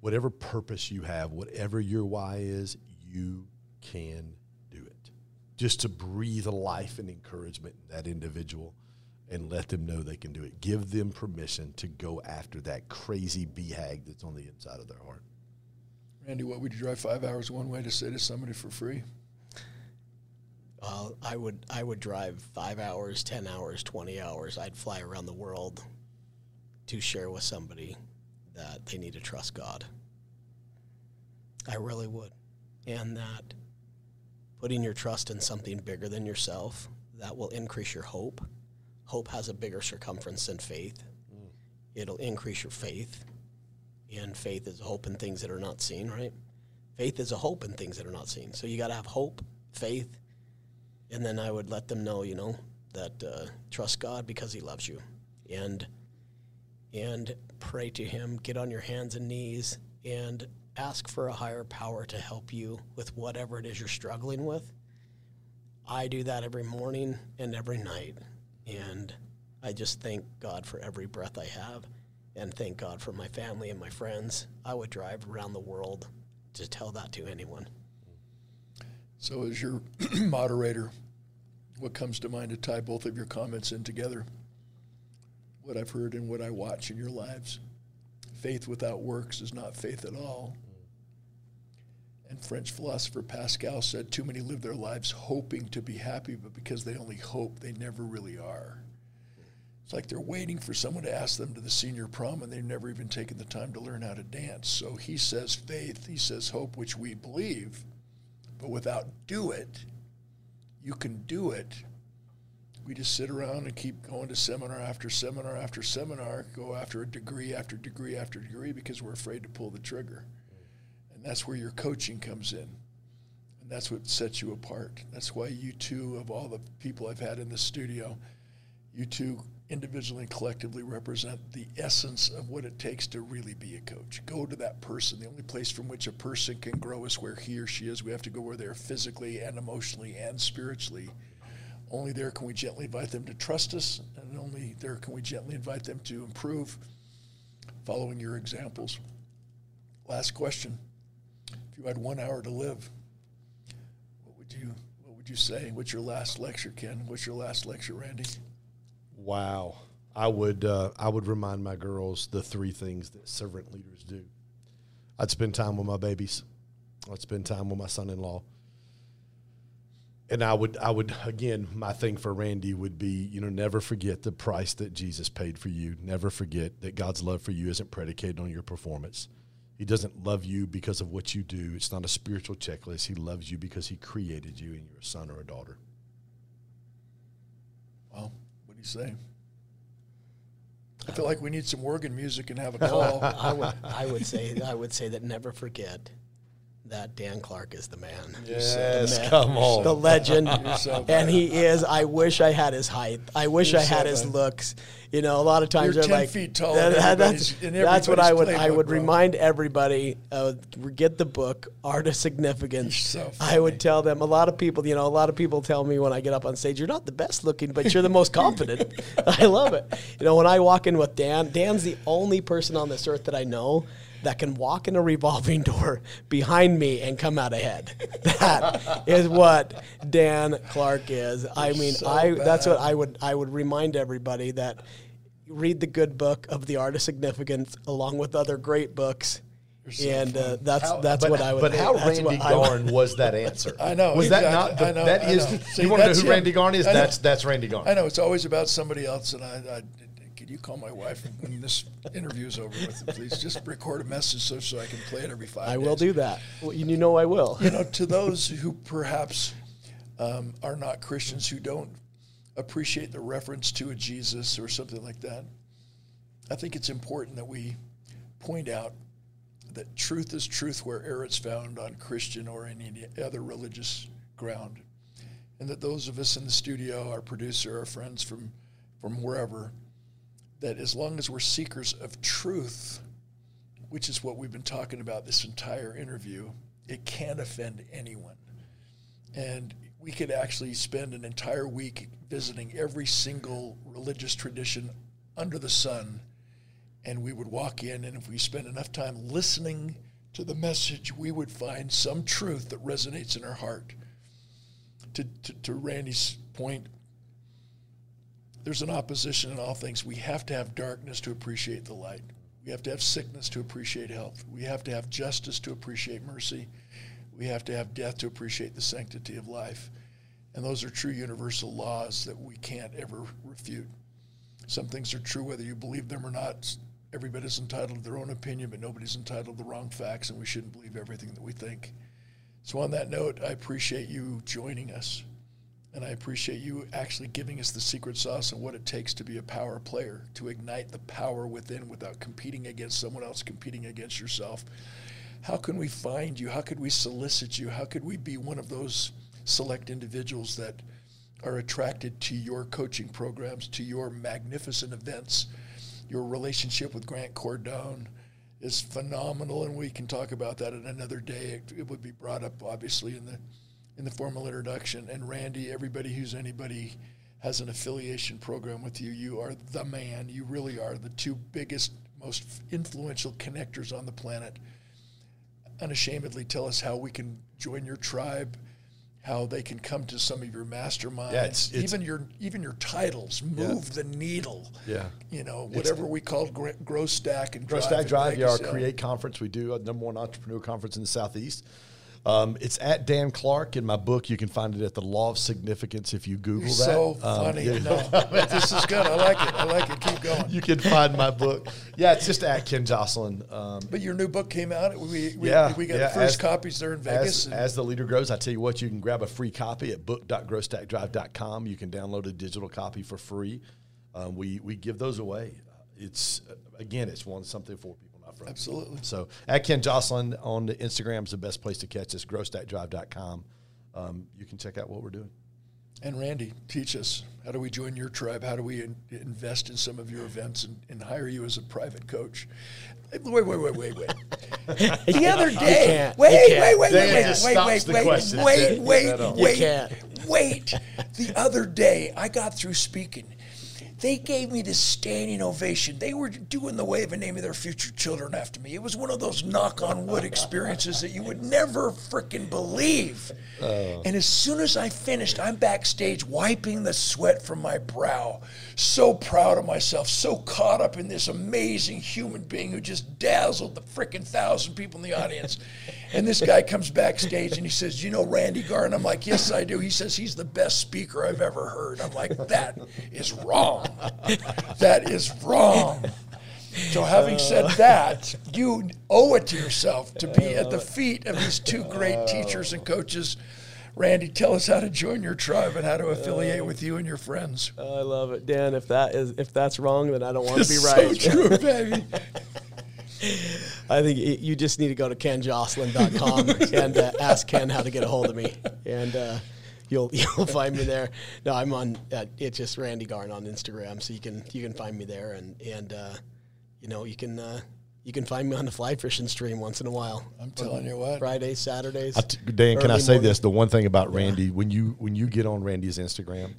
whatever purpose you have, whatever your why is, you can do it. Just to breathe a life and encouragement in that individual and let them know they can do it. Give them permission to go after that crazy BHAG that's on the inside of their heart. Randy, what would you drive five hours one way to say to somebody for free? Well, I would I would drive five hours, ten hours, twenty hours. I'd fly around the world to share with somebody that they need to trust God. I really would, and that putting your trust in something bigger than yourself that will increase your hope. Hope has a bigger circumference than faith. It'll increase your faith, and faith is hope in things that are not seen. Right? Faith is a hope in things that are not seen. So you got to have hope, faith, and then I would let them know, you know, that uh, trust God because He loves you, and and pray to Him. Get on your hands and knees and ask for a higher power to help you with whatever it is you're struggling with. I do that every morning and every night, and I just thank God for every breath I have, and thank God for my family and my friends. I would drive around the world to tell that to anyone. So, as your moderator, what comes to mind to tie both of your comments in together? What I've heard and what I watch in your lives. Faith without works is not faith at all. And French philosopher Pascal said, Too many live their lives hoping to be happy, but because they only hope, they never really are. It's like they're waiting for someone to ask them to the senior prom and they've never even taken the time to learn how to dance. So he says faith, he says hope, which we believe, but without do it, you can do it. We just sit around and keep going to seminar after seminar after seminar, go after a degree after degree after degree because we're afraid to pull the trigger. That's where your coaching comes in. And that's what sets you apart. That's why you two, of all the people I've had in the studio, you two individually and collectively represent the essence of what it takes to really be a coach. Go to that person. The only place from which a person can grow is where he or she is. We have to go where they're physically and emotionally and spiritually. Only there can we gently invite them to trust us, and only there can we gently invite them to improve following your examples. Last question. If you had one hour to live, what would you what would you say? What's your last lecture, Ken? What's your last lecture, Randy? Wow. I would uh, I would remind my girls the three things that servant leaders do. I'd spend time with my babies. I'd spend time with my son-in-law. And I would I would again my thing for Randy would be, you know, never forget the price that Jesus paid for you. Never forget that God's love for you isn't predicated on your performance. He doesn't love you because of what you do. It's not a spiritual checklist. He loves you because he created you and you're a son or a daughter. Well, what do you say? I feel like we need some organ music and have a call. I would, I would say I would say that never forget that Dan Clark is the man. Yes, The man. come on. The legend. so and he is. I wish I had his height. I wish You're I had so his bad. looks. You know, a lot of times You're they're 10 like feet than that- that's, that's what I would. I would bro. remind everybody. Uh, get the book, Art of Significance. So I would tell them. A lot of people. You know, a lot of people tell me when I get up on stage, you're not the best looking, but you're the most confident. I love it. You know, when I walk in with Dan, Dan's the only person on this earth that I know that can walk in a revolving door behind me and come out ahead. That is what Dan Clark is. I mean, so I that's what. I would I would remind everybody that read the good book of the art of significance along with other great books. so and uh, that's How- that's but, what I would. But how that's Randy what I would- Garn was that answer? I know, Was that not? The, I know, that I is. know. the- See, you want to know who him. Randy Garn is? That's that's Randy Garn. I know it's always about somebody else, and I, I could you call my wife when this interview's over with? Please just record a message so so I can play it every five. I will do that. Well, you you know I will. you know, to those who perhaps um, are not Christians, who don't appreciate the reference to a Jesus or something like that, I think it's important that we point out that truth is truth wherever it's found on Christian or any other religious ground. And that those of us in the studio, our producer, our friends from, from wherever, that as long as we're seekers of truth, which is what we've been talking about this entire interview, it can't offend anyone. And we could actually spend an entire week visiting every single religious tradition under the sun and we would walk in, and if we spent enough time listening to the message, we would find some truth that resonates in our heart. To, to, to Randy's point, there's an opposition in all things. We have to have darkness to appreciate the light. We have to have sickness to appreciate health. We have to have justice to appreciate mercy. We have to have death to appreciate the sanctity of life. And those are true universal laws that we can't ever refute. Some things are true whether you believe them or not everybody's entitled to their own opinion, but nobody's entitled to the wrong facts, and we shouldn't believe everything that we think. So, on that note, I appreciate you joining us, and I appreciate you actually giving us the secret sauce and what it takes to be a power player, to ignite the power within without competing against someone else, competing against yourself. How can we find you? How could we solicit you? How could we be one of those select individuals that are attracted to your coaching programs, to your magnificent events? your relationship with Grant Cardone is phenomenal, and we can talk about that in another day. It, it, would be brought up, obviously, in the in the formal introduction. And Randy, everybody who's anybody has an affiliation program with you, you are the man. You really are the two biggest, most influential connectors on the planet. Unashamedly, tell us how we can join your tribe how they can come to some of your masterminds. Yeah, it's, it's, even your even your titles move yeah. the needle. Yeah, you know whatever we call Grow Stack and Grow Stack Drive. Yeah, our Create conference. We do a number one entrepreneur conference in the southeast. Um, it's at Dan Clark in my book. You can find it at the Law of Significance if you Google You're that. So um, funny. Yeah. No, this is good. I like it. I like it. Keep going. You can find my book. Yeah, it's just at Ken Joslin. Um, but your new book came out. We, we yeah, we got yeah, the first as, copies there in Vegas. As, as, the leader grows, I tell you what, you can grab a free copy at book.growstackdrive.com. You can download a digital copy for free. Um, we we give those away. It's again, it's one something for people from. Absolutely. So at Ken Joslin on the Instagram is the best place to catch us, growstackdrive.com. Um, you can check out what we're doing. And Randy, teach us. How do we join your tribe? How do we in, invest in some of your events and, and, hire you as a private coach? Wait, wait, wait, wait, wait. the other day, wait, wait, wait, wait, wait, wait, wait, wait, wait, wait, wait, wait. The other day, I got through speaking they gave me this standing ovation. They were doing the wave and naming their future children after me. It was one of those knock on wood experiences that you would never freaking believe. Uh. And as soon as I finished, I'm backstage wiping the sweat from my brow. So proud of myself, so caught up in this amazing human being who just dazzled the freaking thousand people in the audience. And this guy comes backstage and he says, You know Randy Garn? I'm like, Yes, I do. He says, He's the best speaker I've ever heard. I'm like, That is wrong. That is wrong. So, having said that, you owe it to yourself to be at the feet of these two great teachers and coaches. Randy, tell us how to join your tribe and how to affiliate with you and your friends. I love it, Dan. If that is if that's wrong, then I don't want to be right. So true, baby. I think you just need to go to kenjoslin.com and uh, ask Ken how to get a hold of me, and uh, you'll you'll find me there. No, I'm on. Uh, it's just Randy Garn on Instagram, so you can you can find me there, and and uh, you know you can. Uh, you can find me on the fly fishing stream once in a while. I'm telling you what. Fridays, Saturdays. T- Dan, can I say morning. this? The one thing about Randy, yeah. when you when you get on Randy's Instagram,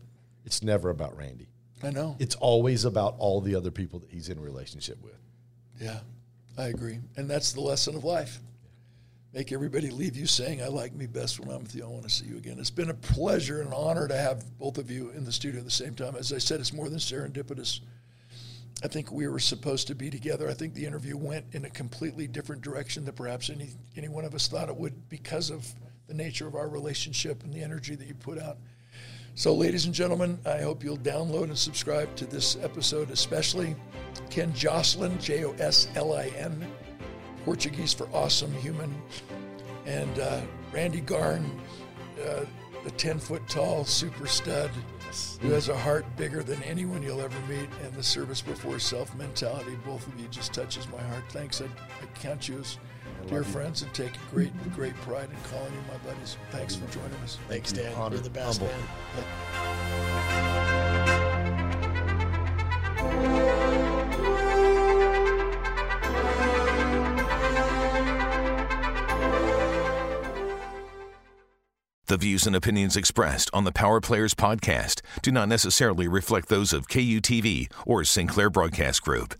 it's never about Randy. I know. It's always about all the other people that he's in relationship with. Yeah. I agree. And that's the lesson of life. Make everybody leave you saying, I like me best when I'm with you. I want to see you again. It's been a pleasure and an honor to have both of you in the studio at the same time. As I said, it's more than serendipitous. I think we were supposed to be together. I think the interview went in a completely different direction than perhaps any, any one of us thought it would because of the nature of our relationship and the energy that you put out. So, ladies and gentlemen, I hope you'll download and subscribe to this episode, especially Ken Joslin, J O S L I N, Portuguese for awesome human, and uh, Randy Garn, uh, the 10 foot tall super stud who has a heart bigger than anyone you'll ever meet, and the service before self mentality. Both of you just touches my heart. Thanks. I, I count you as dear friends, and take great, great pride in calling you my buddies. Thanks for joining us. Thanks, Dan. Honored, You're the best, humbled. man. The views and opinions expressed on the Power Players podcast do not necessarily reflect those of KUTV or Sinclair Broadcast Group.